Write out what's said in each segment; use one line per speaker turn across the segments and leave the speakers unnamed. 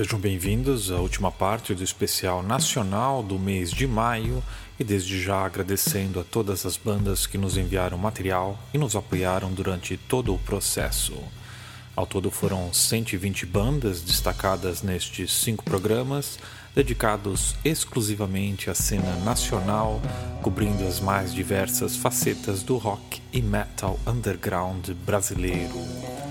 Sejam bem-vindos à última parte do especial nacional do mês de maio e desde já agradecendo a todas as bandas que nos enviaram material e nos apoiaram durante todo o processo. Ao todo foram 120 bandas destacadas nestes cinco programas, dedicados exclusivamente à cena nacional, cobrindo as mais diversas facetas do rock e metal underground brasileiro.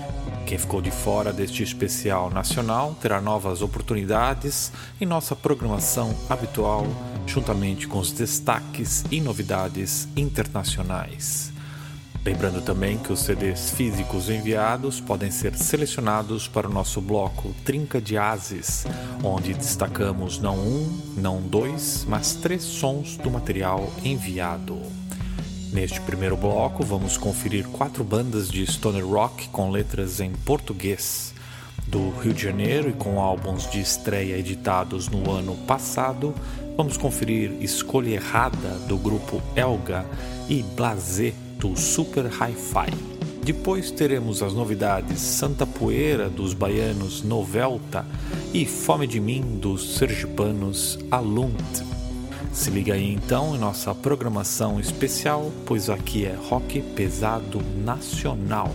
Quem ficou de fora deste especial nacional terá novas oportunidades em nossa programação habitual, juntamente com os destaques e novidades internacionais. Lembrando também que os CDs físicos enviados podem ser selecionados para o nosso bloco Trinca de Ases, onde destacamos não um, não dois, mas três sons do material enviado. Neste primeiro bloco, vamos conferir quatro bandas de stoner rock com letras em português. Do Rio de Janeiro e com álbuns de estreia editados no ano passado, vamos conferir Escolha Errada do grupo Elga e Blazé do Super Hi-Fi. Depois teremos as novidades Santa Poeira dos baianos Novelta e Fome de Mim dos sergipanos Alunt. Se liga aí então em nossa programação especial, pois aqui é rock pesado nacional.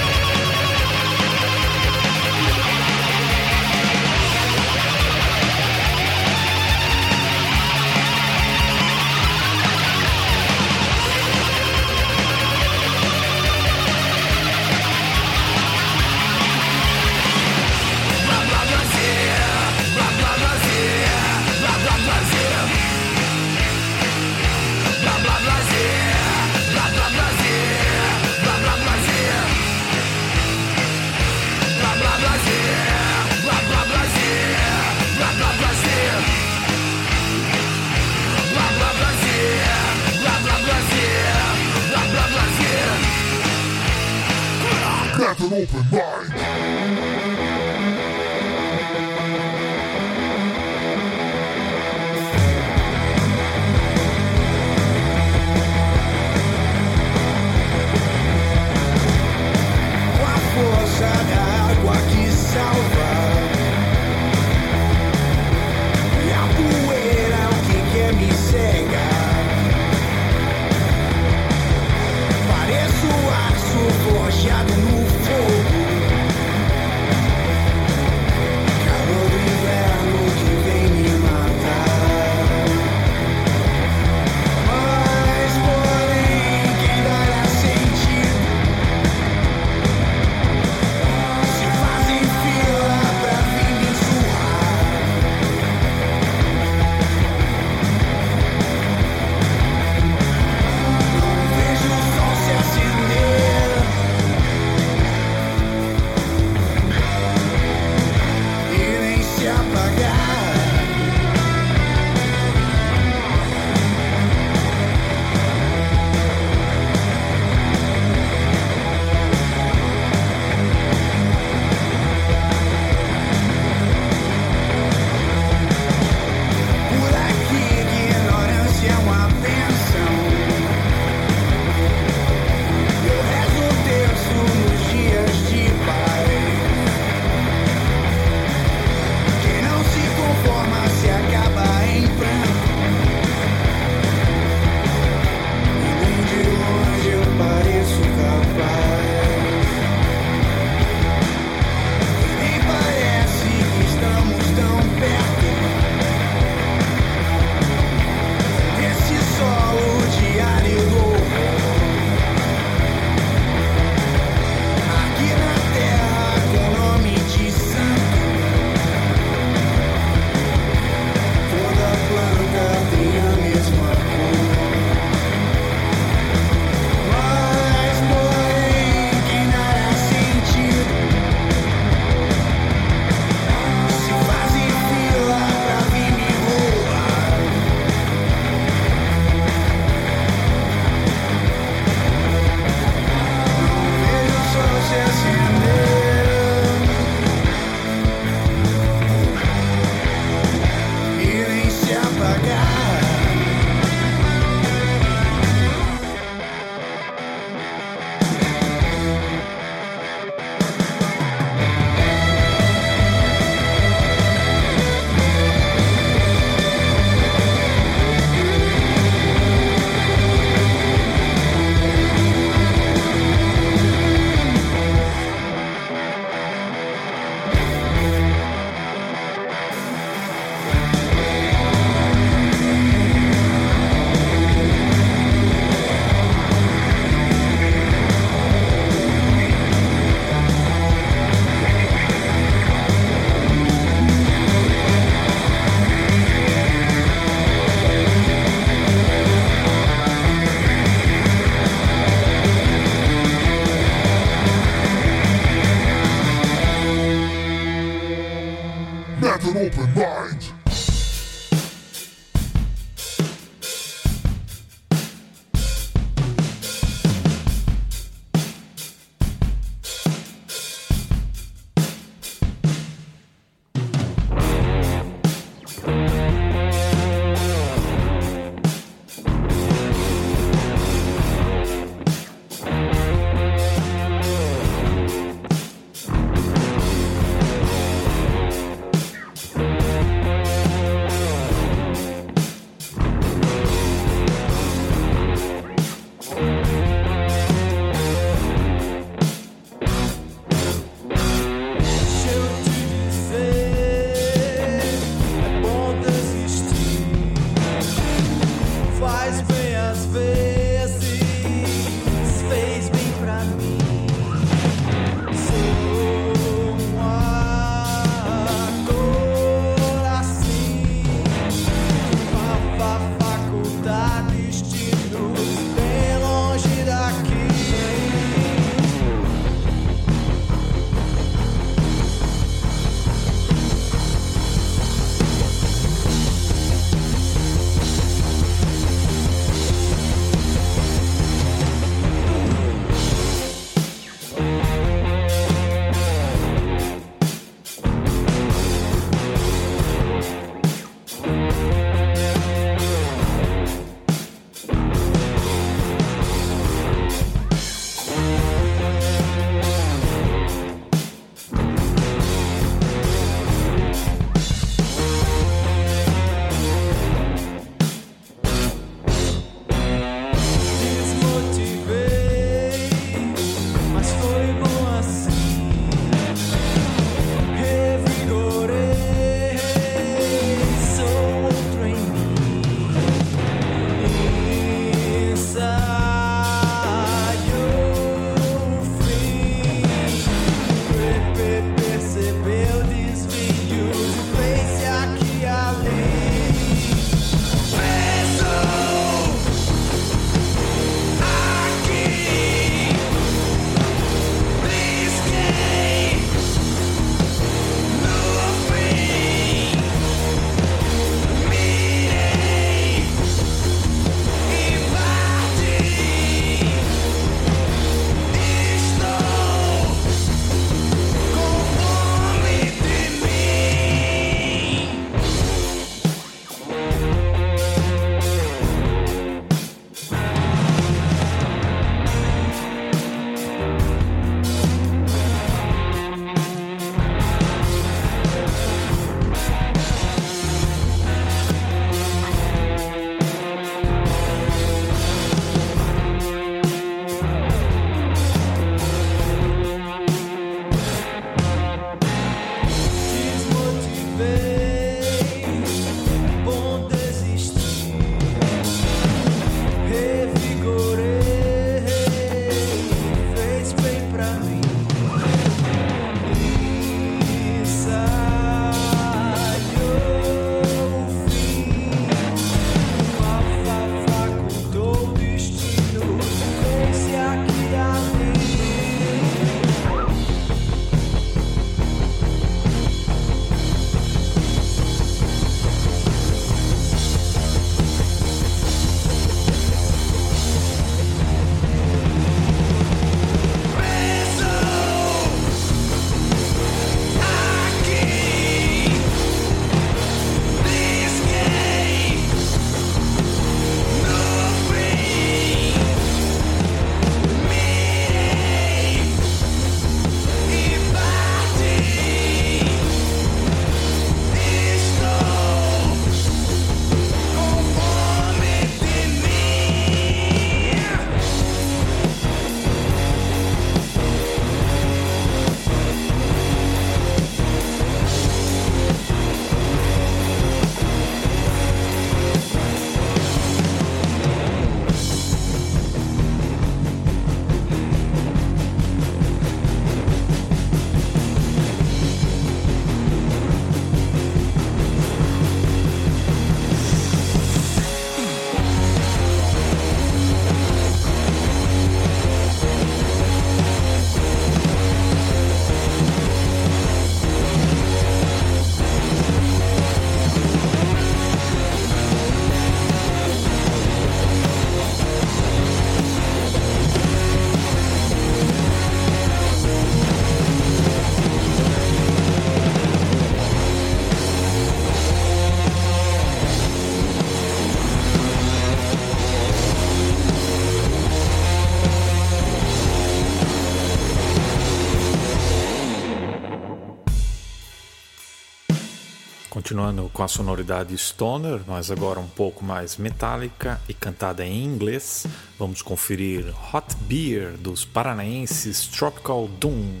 Continuando com a sonoridade stoner, mas agora um pouco mais metálica e cantada em inglês, vamos conferir Hot Beer dos paranaenses Tropical Doom,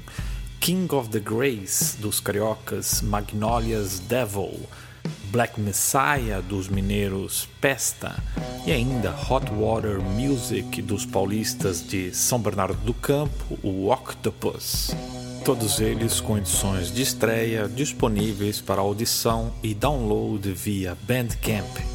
King of the Grace dos cariocas Magnolias Devil, Black Messiah dos mineiros Pesta e ainda Hot Water Music dos paulistas de São Bernardo do Campo, o Octopus todos eles com edições de estreia disponíveis para audição e download via Bandcamp.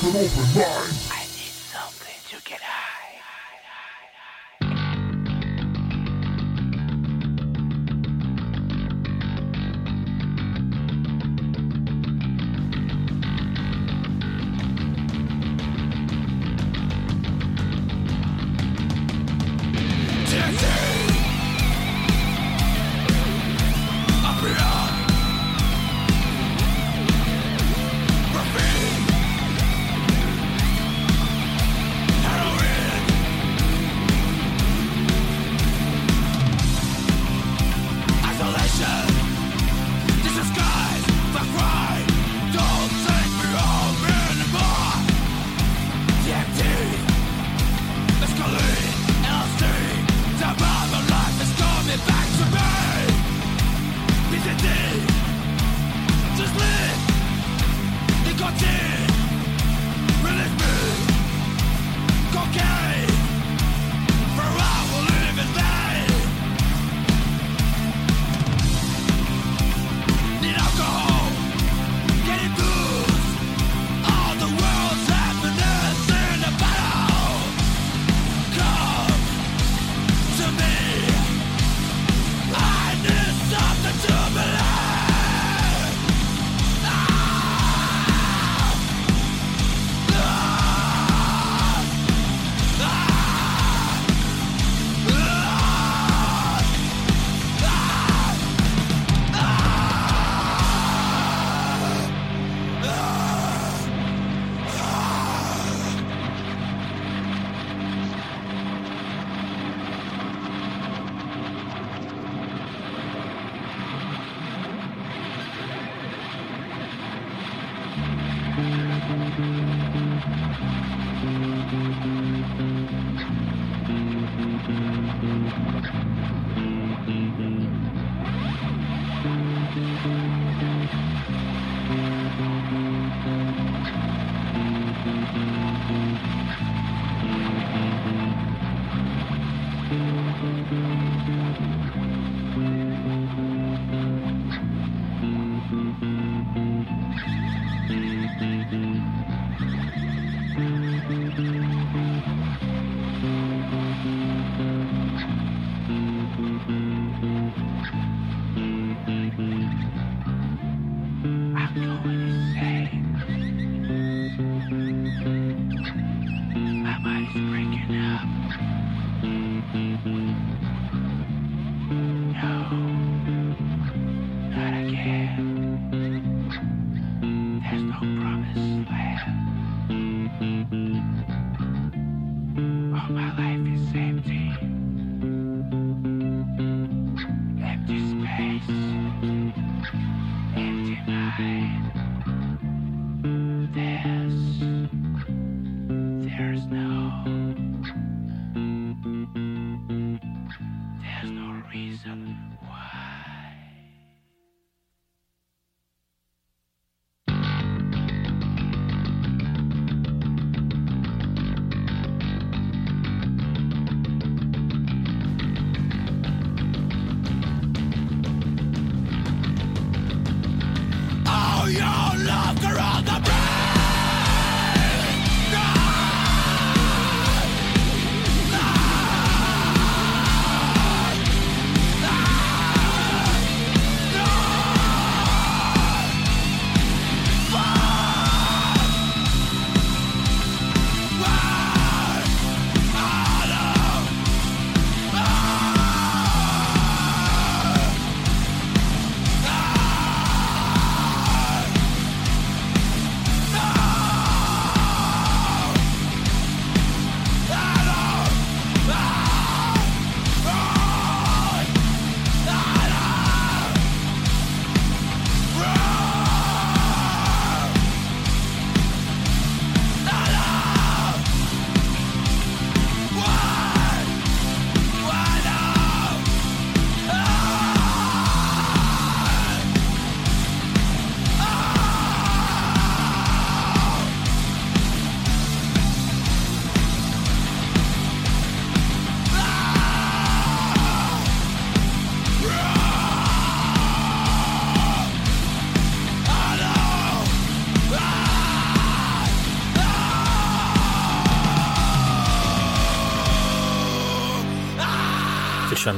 back and.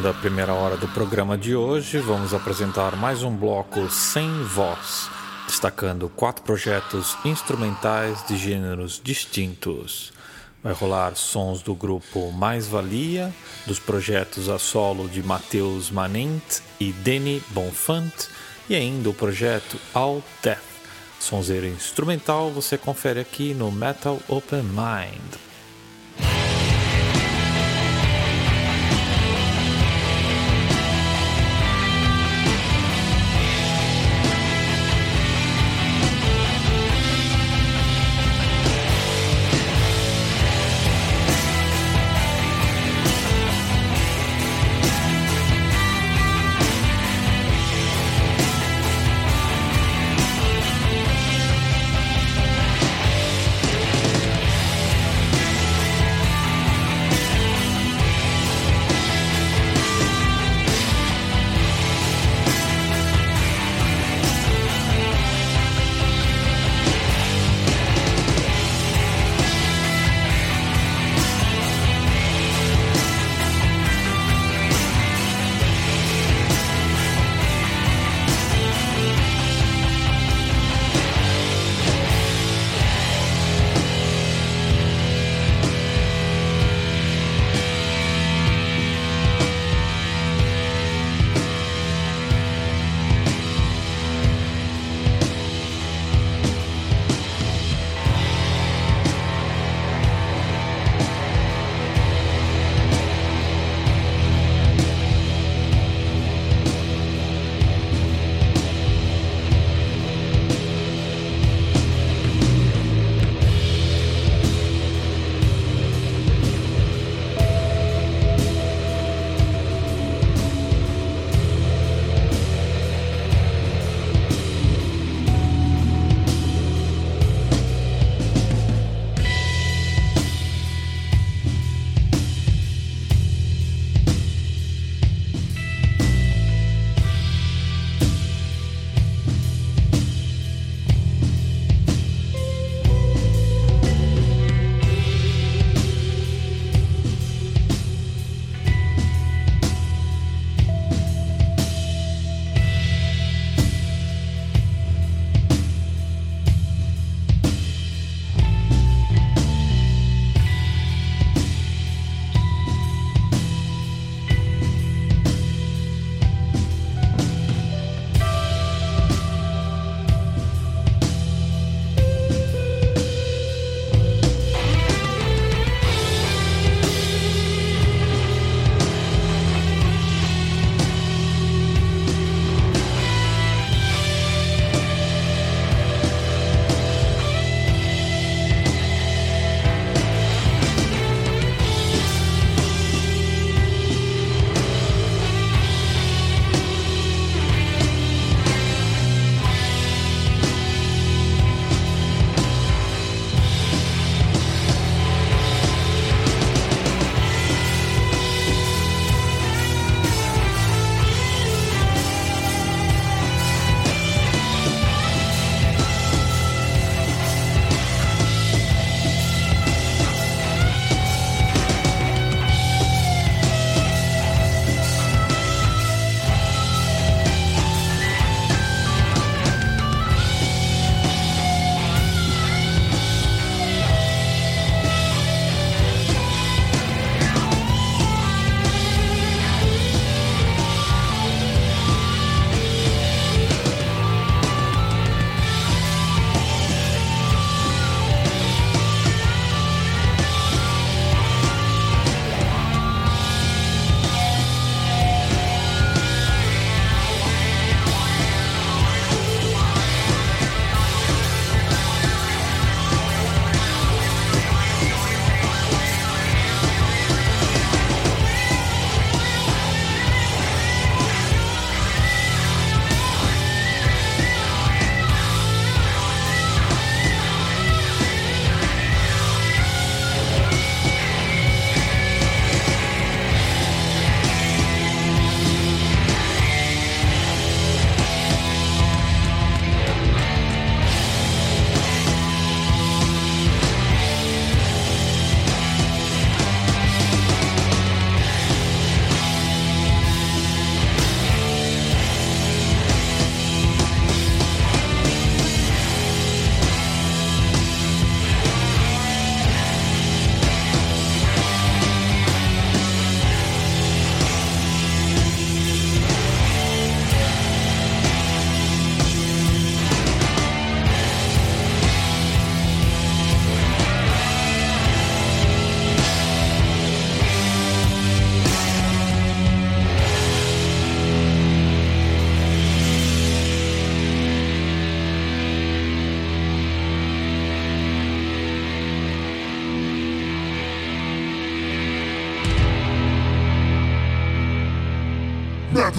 Fechando a primeira hora do programa de hoje, vamos apresentar mais um bloco sem voz, destacando quatro projetos instrumentais de gêneros distintos. Vai rolar sons do grupo Mais Valia, dos projetos a solo de Matheus Manent e Denny Bonfant, e ainda o projeto All Death. Sonzeiro instrumental você confere aqui no Metal Open Mind.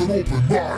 Open mind.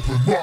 Open mind.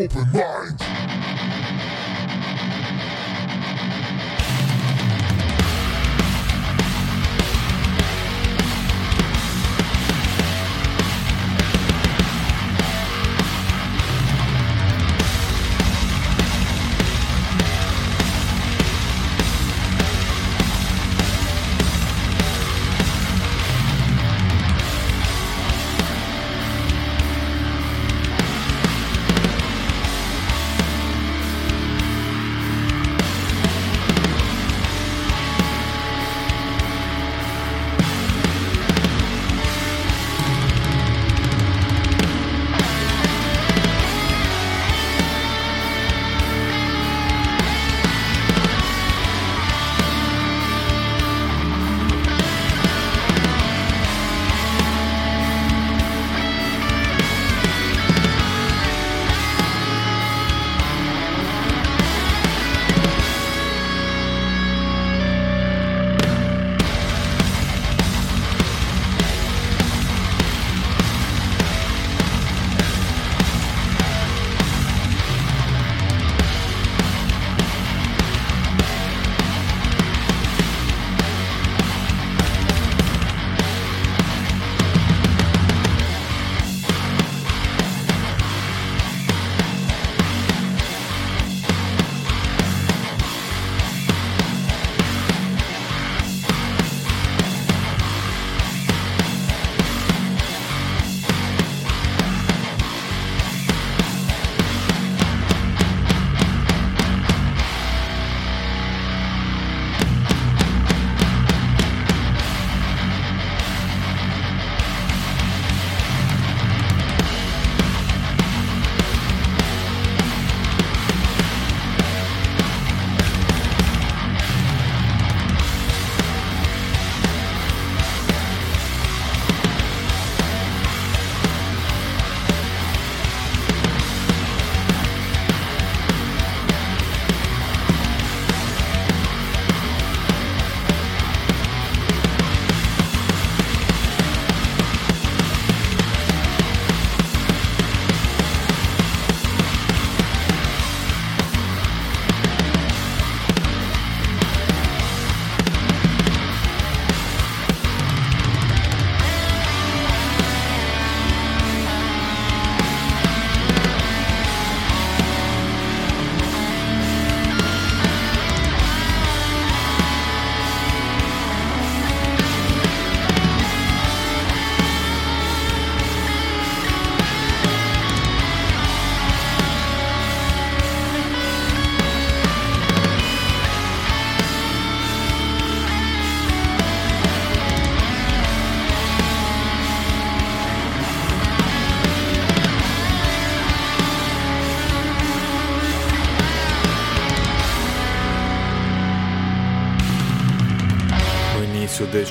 Open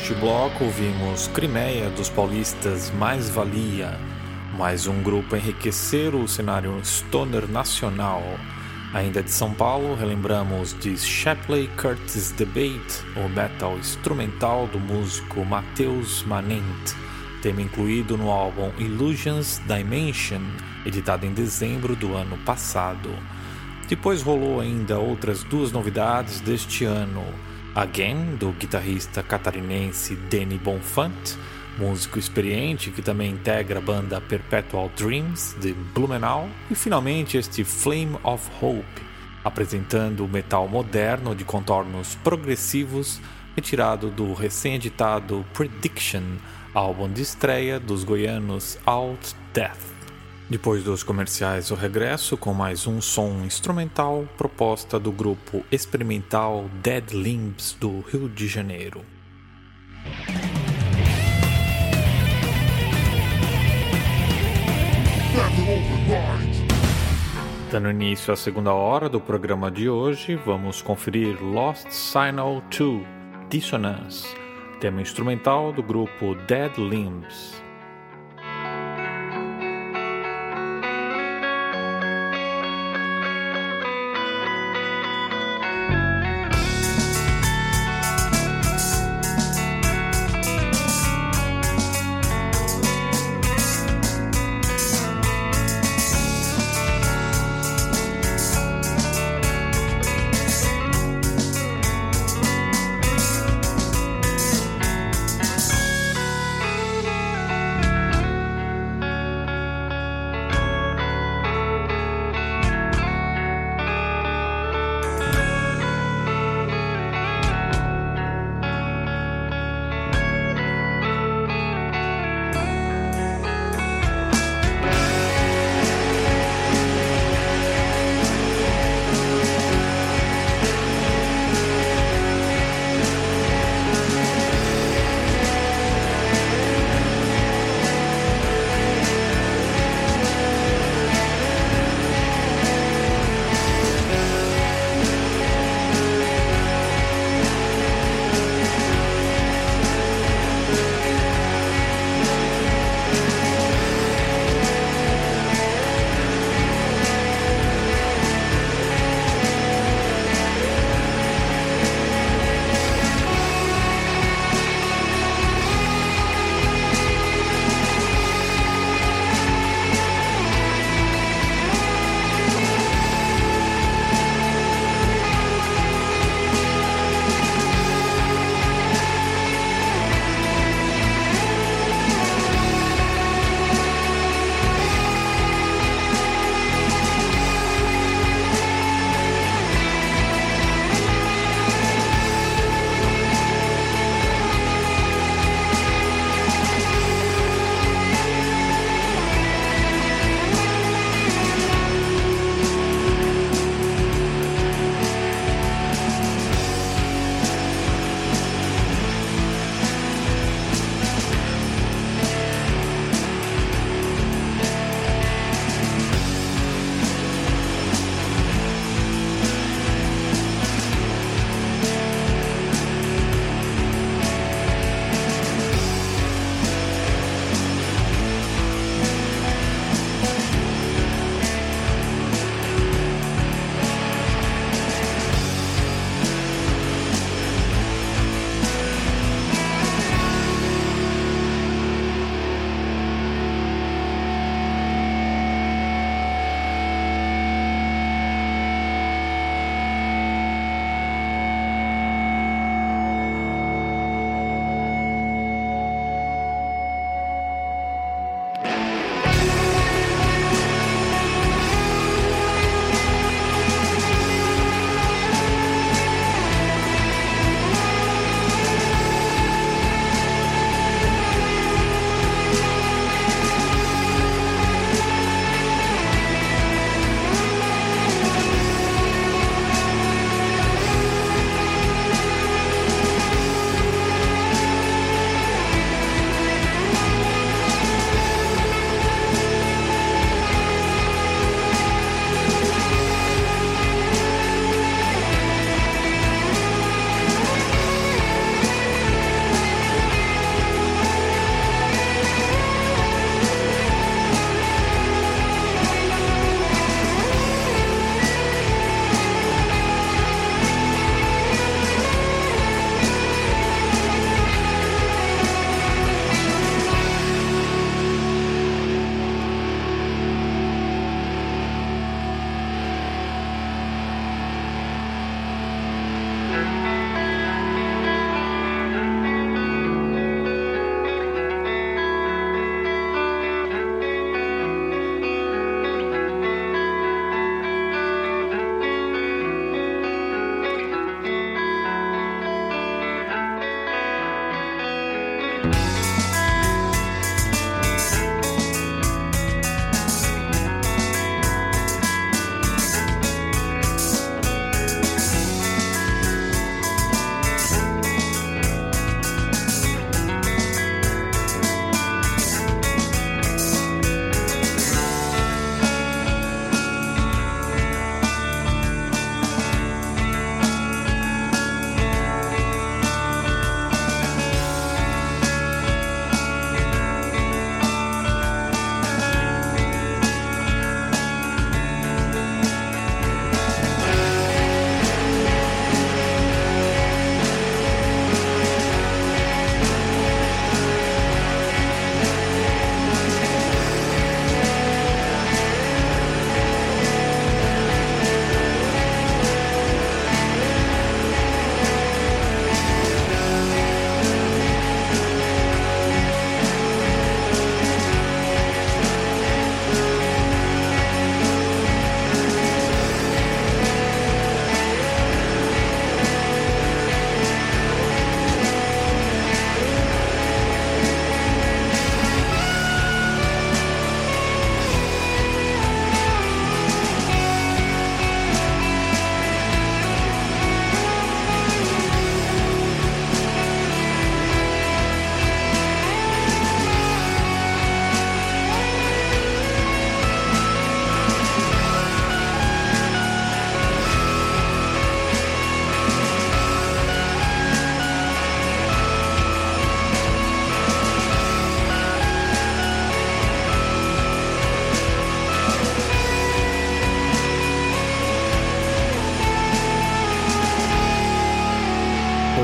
deste bloco, ouvimos Crimeia dos paulistas Mais Valia, mais um grupo a enriquecer o cenário stoner nacional. Ainda de São Paulo, relembramos de Shapley Curtis Debate, o metal instrumental do músico Matheus Manent, tema incluído no álbum Illusions Dimension, editado em dezembro do ano passado. Depois rolou ainda outras duas novidades deste ano. Again, do guitarrista catarinense Danny Bonfant, músico experiente que também integra a banda Perpetual Dreams de Blumenau, e finalmente este Flame of Hope, apresentando o metal moderno de contornos progressivos retirado do recém-editado Prediction, álbum de estreia dos goianos Out Death. Depois dos comerciais, o regresso com mais um som instrumental proposta do grupo experimental Dead Limbs do Rio de Janeiro. Dando início à segunda hora do programa de hoje, vamos conferir Lost Signal 2 Dissonance, tema instrumental do grupo Dead Limbs.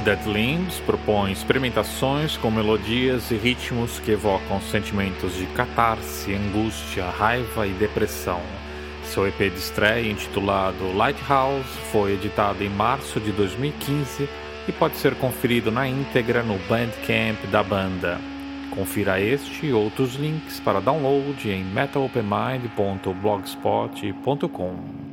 Dead Limbs propõe experimentações com melodias e ritmos que evocam sentimentos de catarse, angústia, raiva e depressão. Seu EP de estreia, intitulado Lighthouse, foi editado em março de 2015 e pode ser conferido na íntegra no Bandcamp da banda. Confira este e outros links para download em metalopenmind.blogspot.com.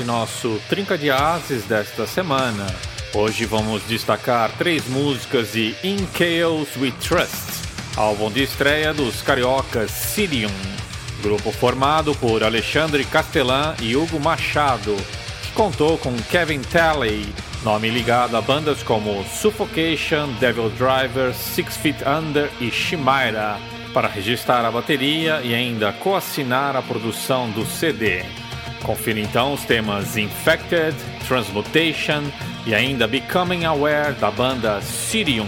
de nosso Trinca de Ases desta semana. Hoje vamos destacar três músicas de In Chaos We Trust, álbum de estreia dos cariocas Sirium, grupo formado por Alexandre Castellan e Hugo Machado, que contou com Kevin Talley, nome ligado a bandas como Suffocation, Devil Driver, Six Feet Under e Shimaira, para registrar a bateria e ainda coassinar a produção do CD. Confira então os temas Infected, Transmutation e ainda Becoming Aware da banda Sirium.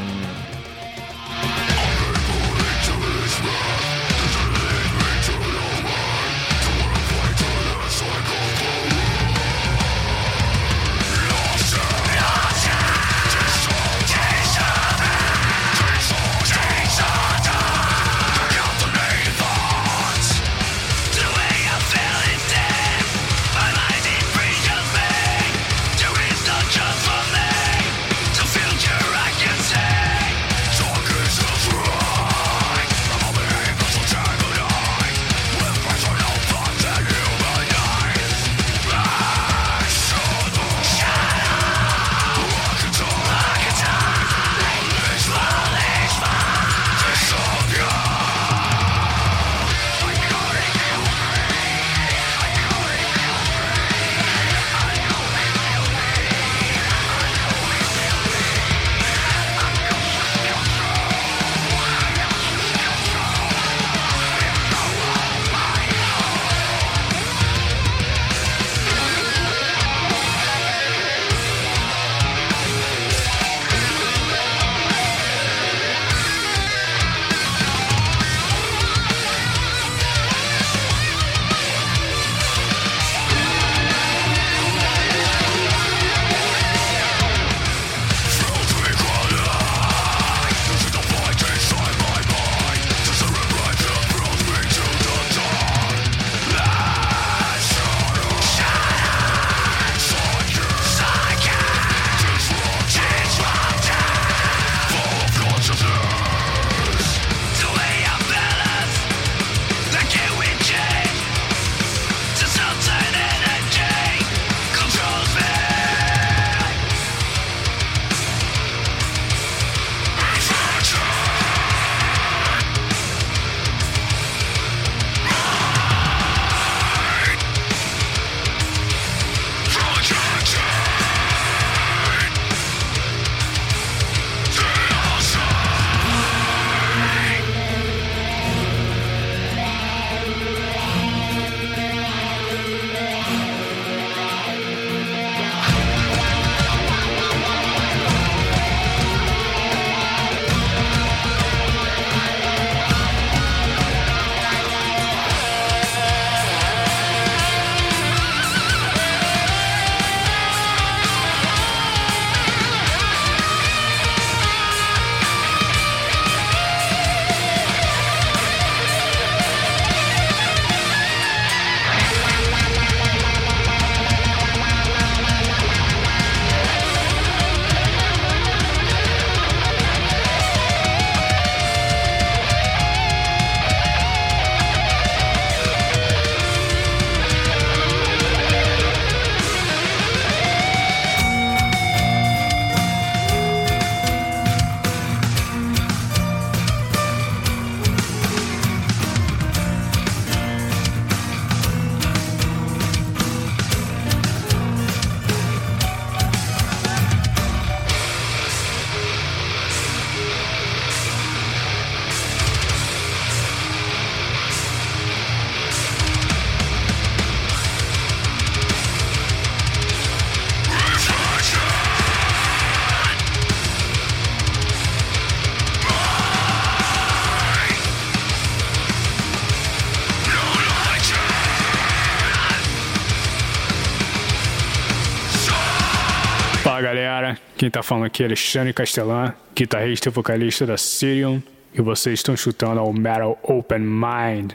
Tá falando aqui Alexandre Castellan, guitarrista e vocalista da Sirion, e vocês estão chutando ao Metal Open Mind.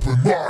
Open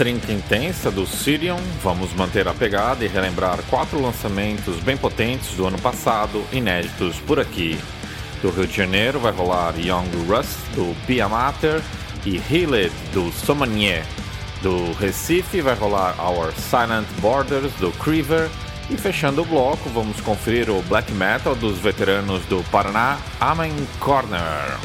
trinca intensa do Sirion, vamos manter a pegada e relembrar quatro lançamentos bem potentes do ano passado, inéditos por aqui. Do Rio de Janeiro vai rolar Young Rust, do Pia Mater, e Healed, do Somanier. Do Recife vai rolar Our Silent Borders, do Creever. E fechando o bloco, vamos conferir o black metal dos veteranos do Paraná, Amen Corner.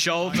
show.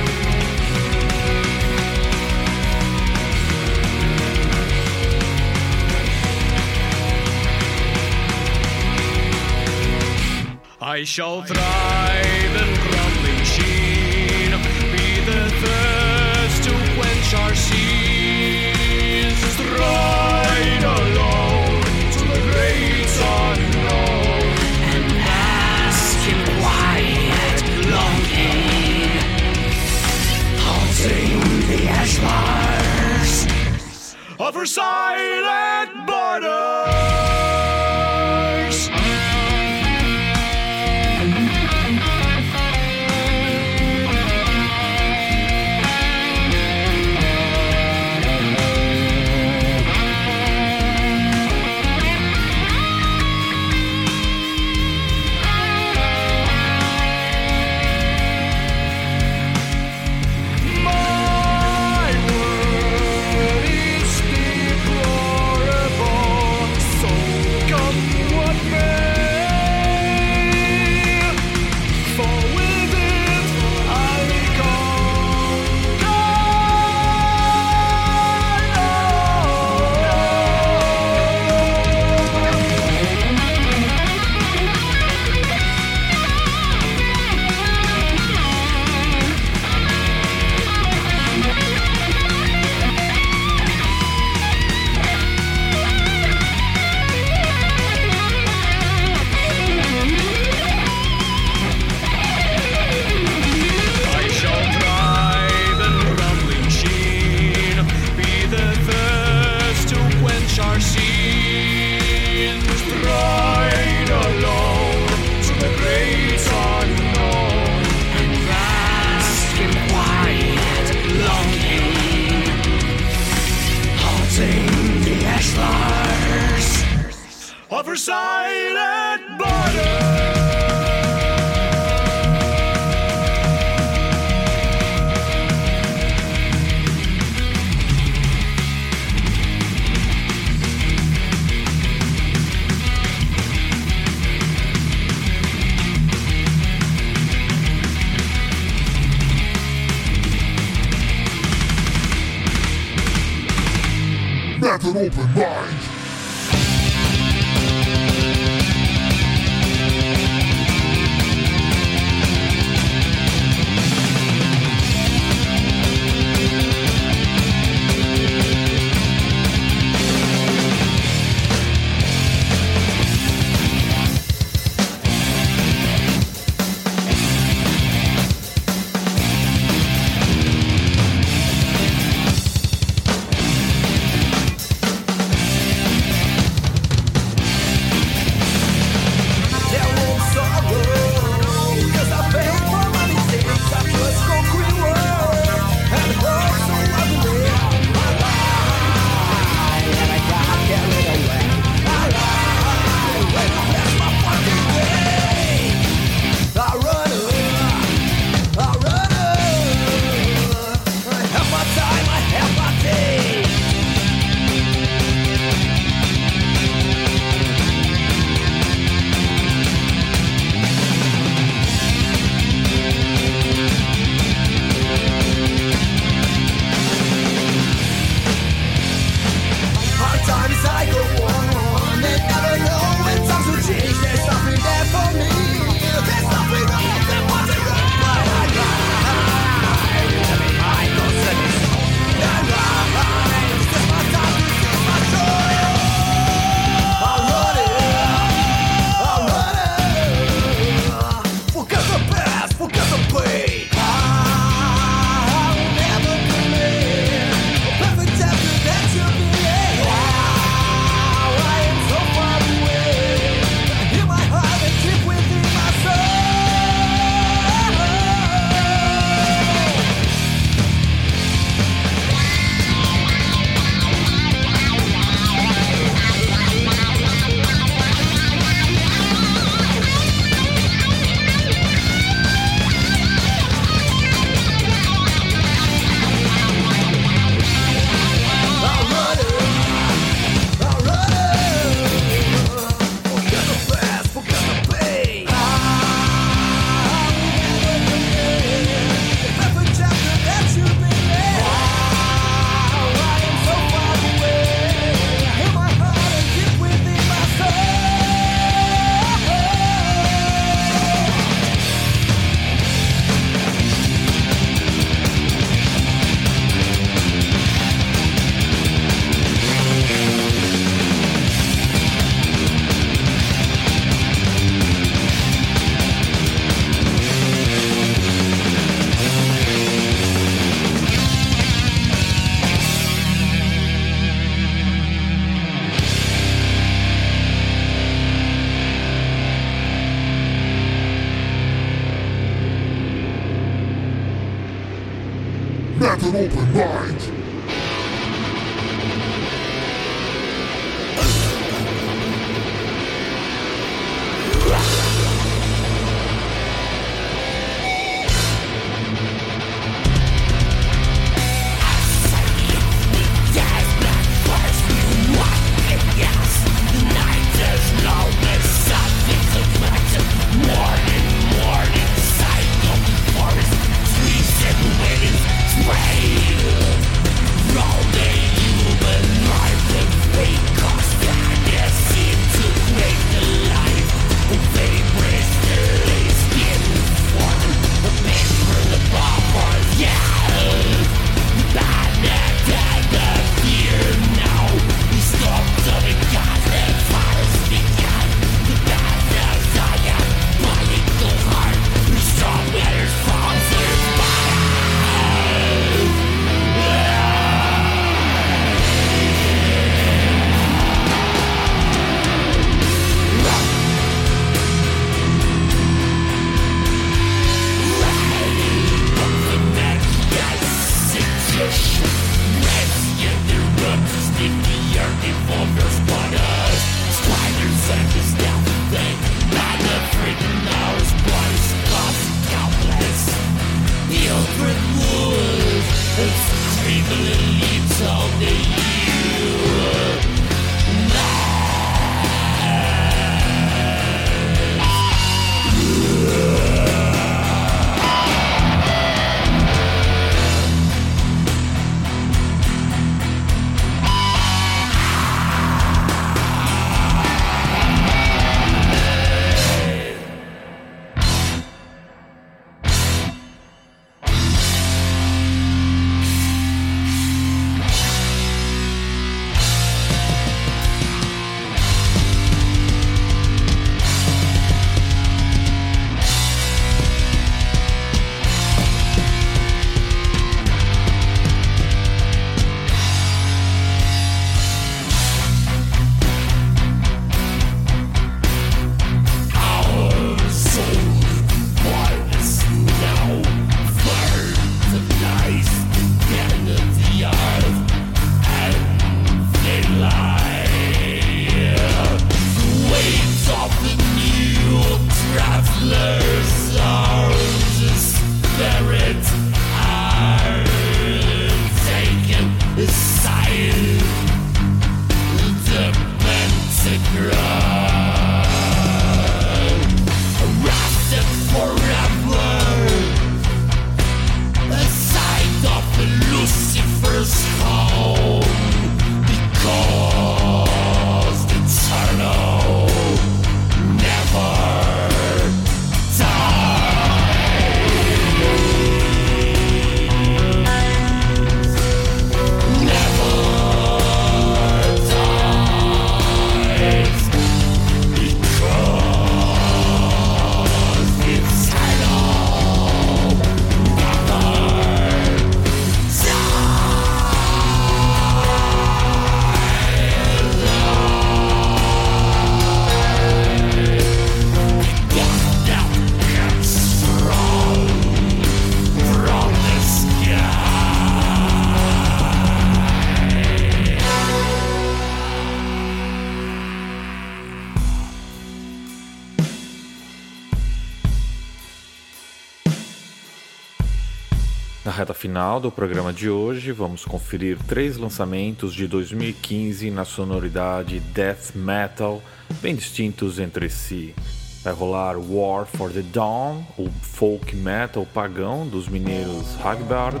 Final do programa de hoje, vamos conferir três lançamentos de 2015 na sonoridade death metal, bem distintos entre si. Vai rolar War for the Dawn, o folk metal pagão dos mineiros Hagbard,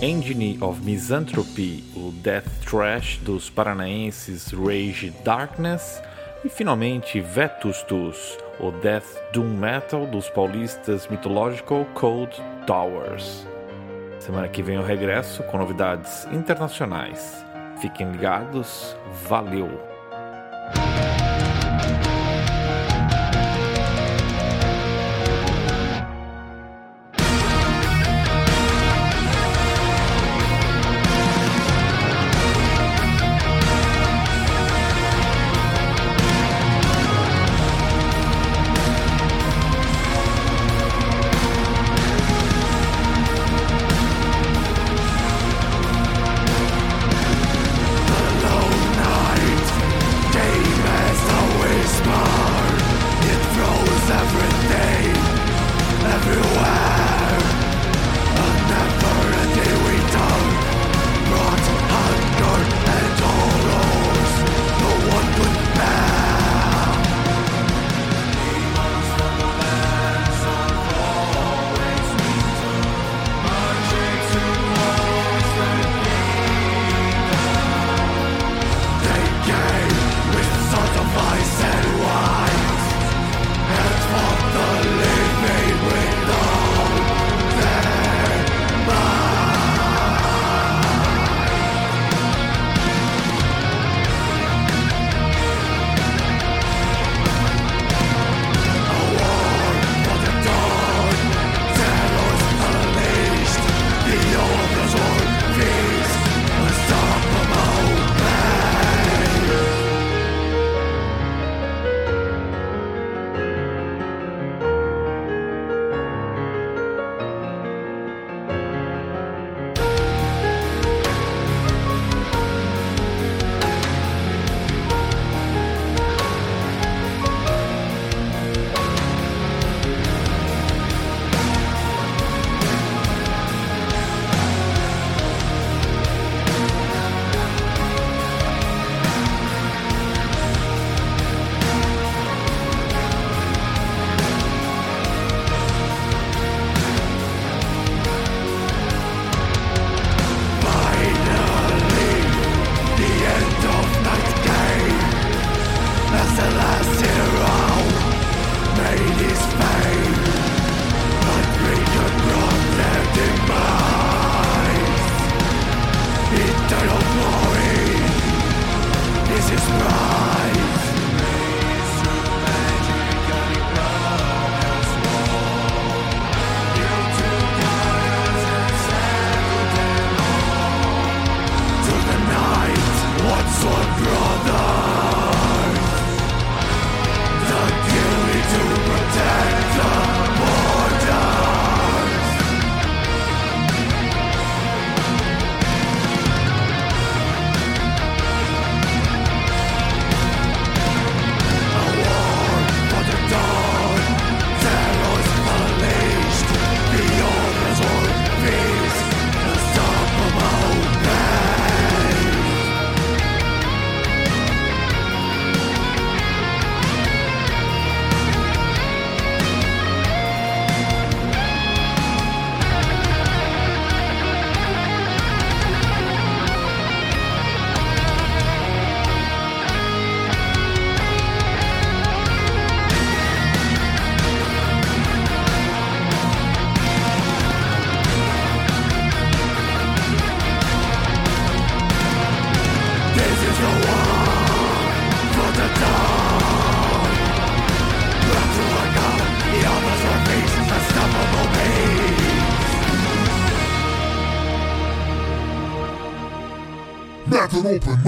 Engine of Misanthropy, o death thrash dos paranaenses Rage Darkness, e finalmente Vetustus, o death doom metal dos paulistas Mythological Cold Towers. Semana que vem eu regresso com novidades internacionais. Fiquem ligados, valeu!
Open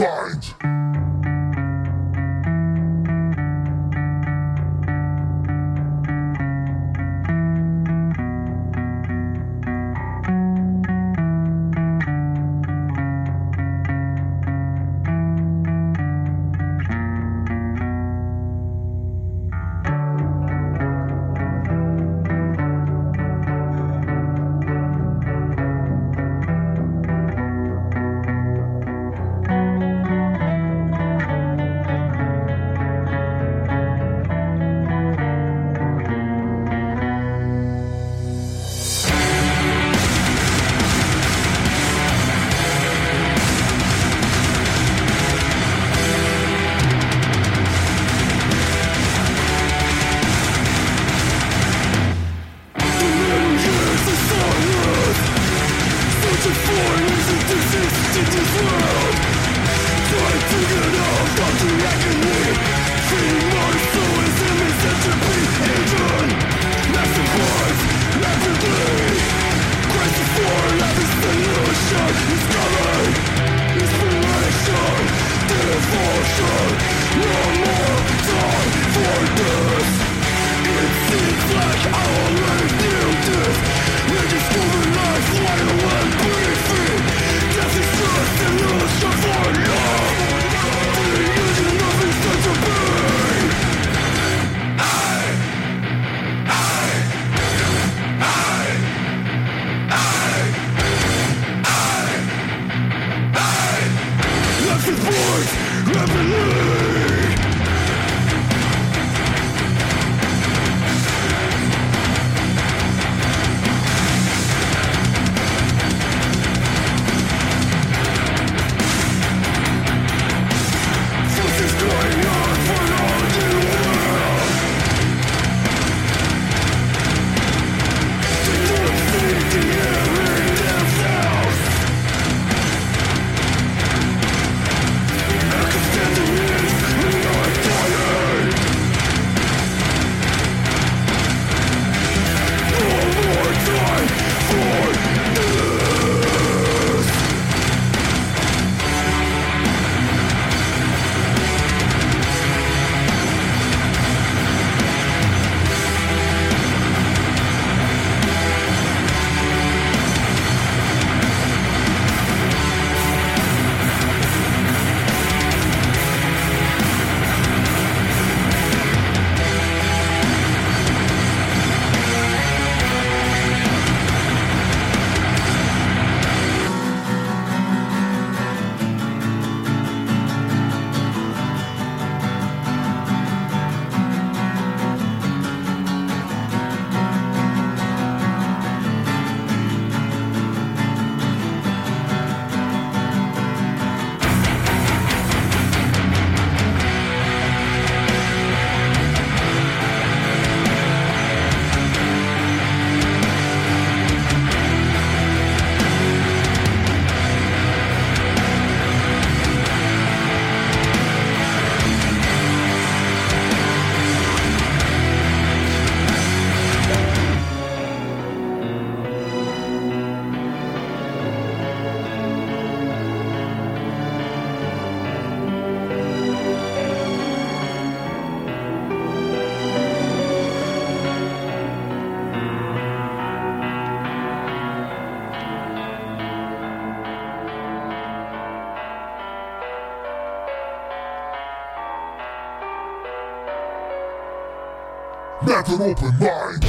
an open mind.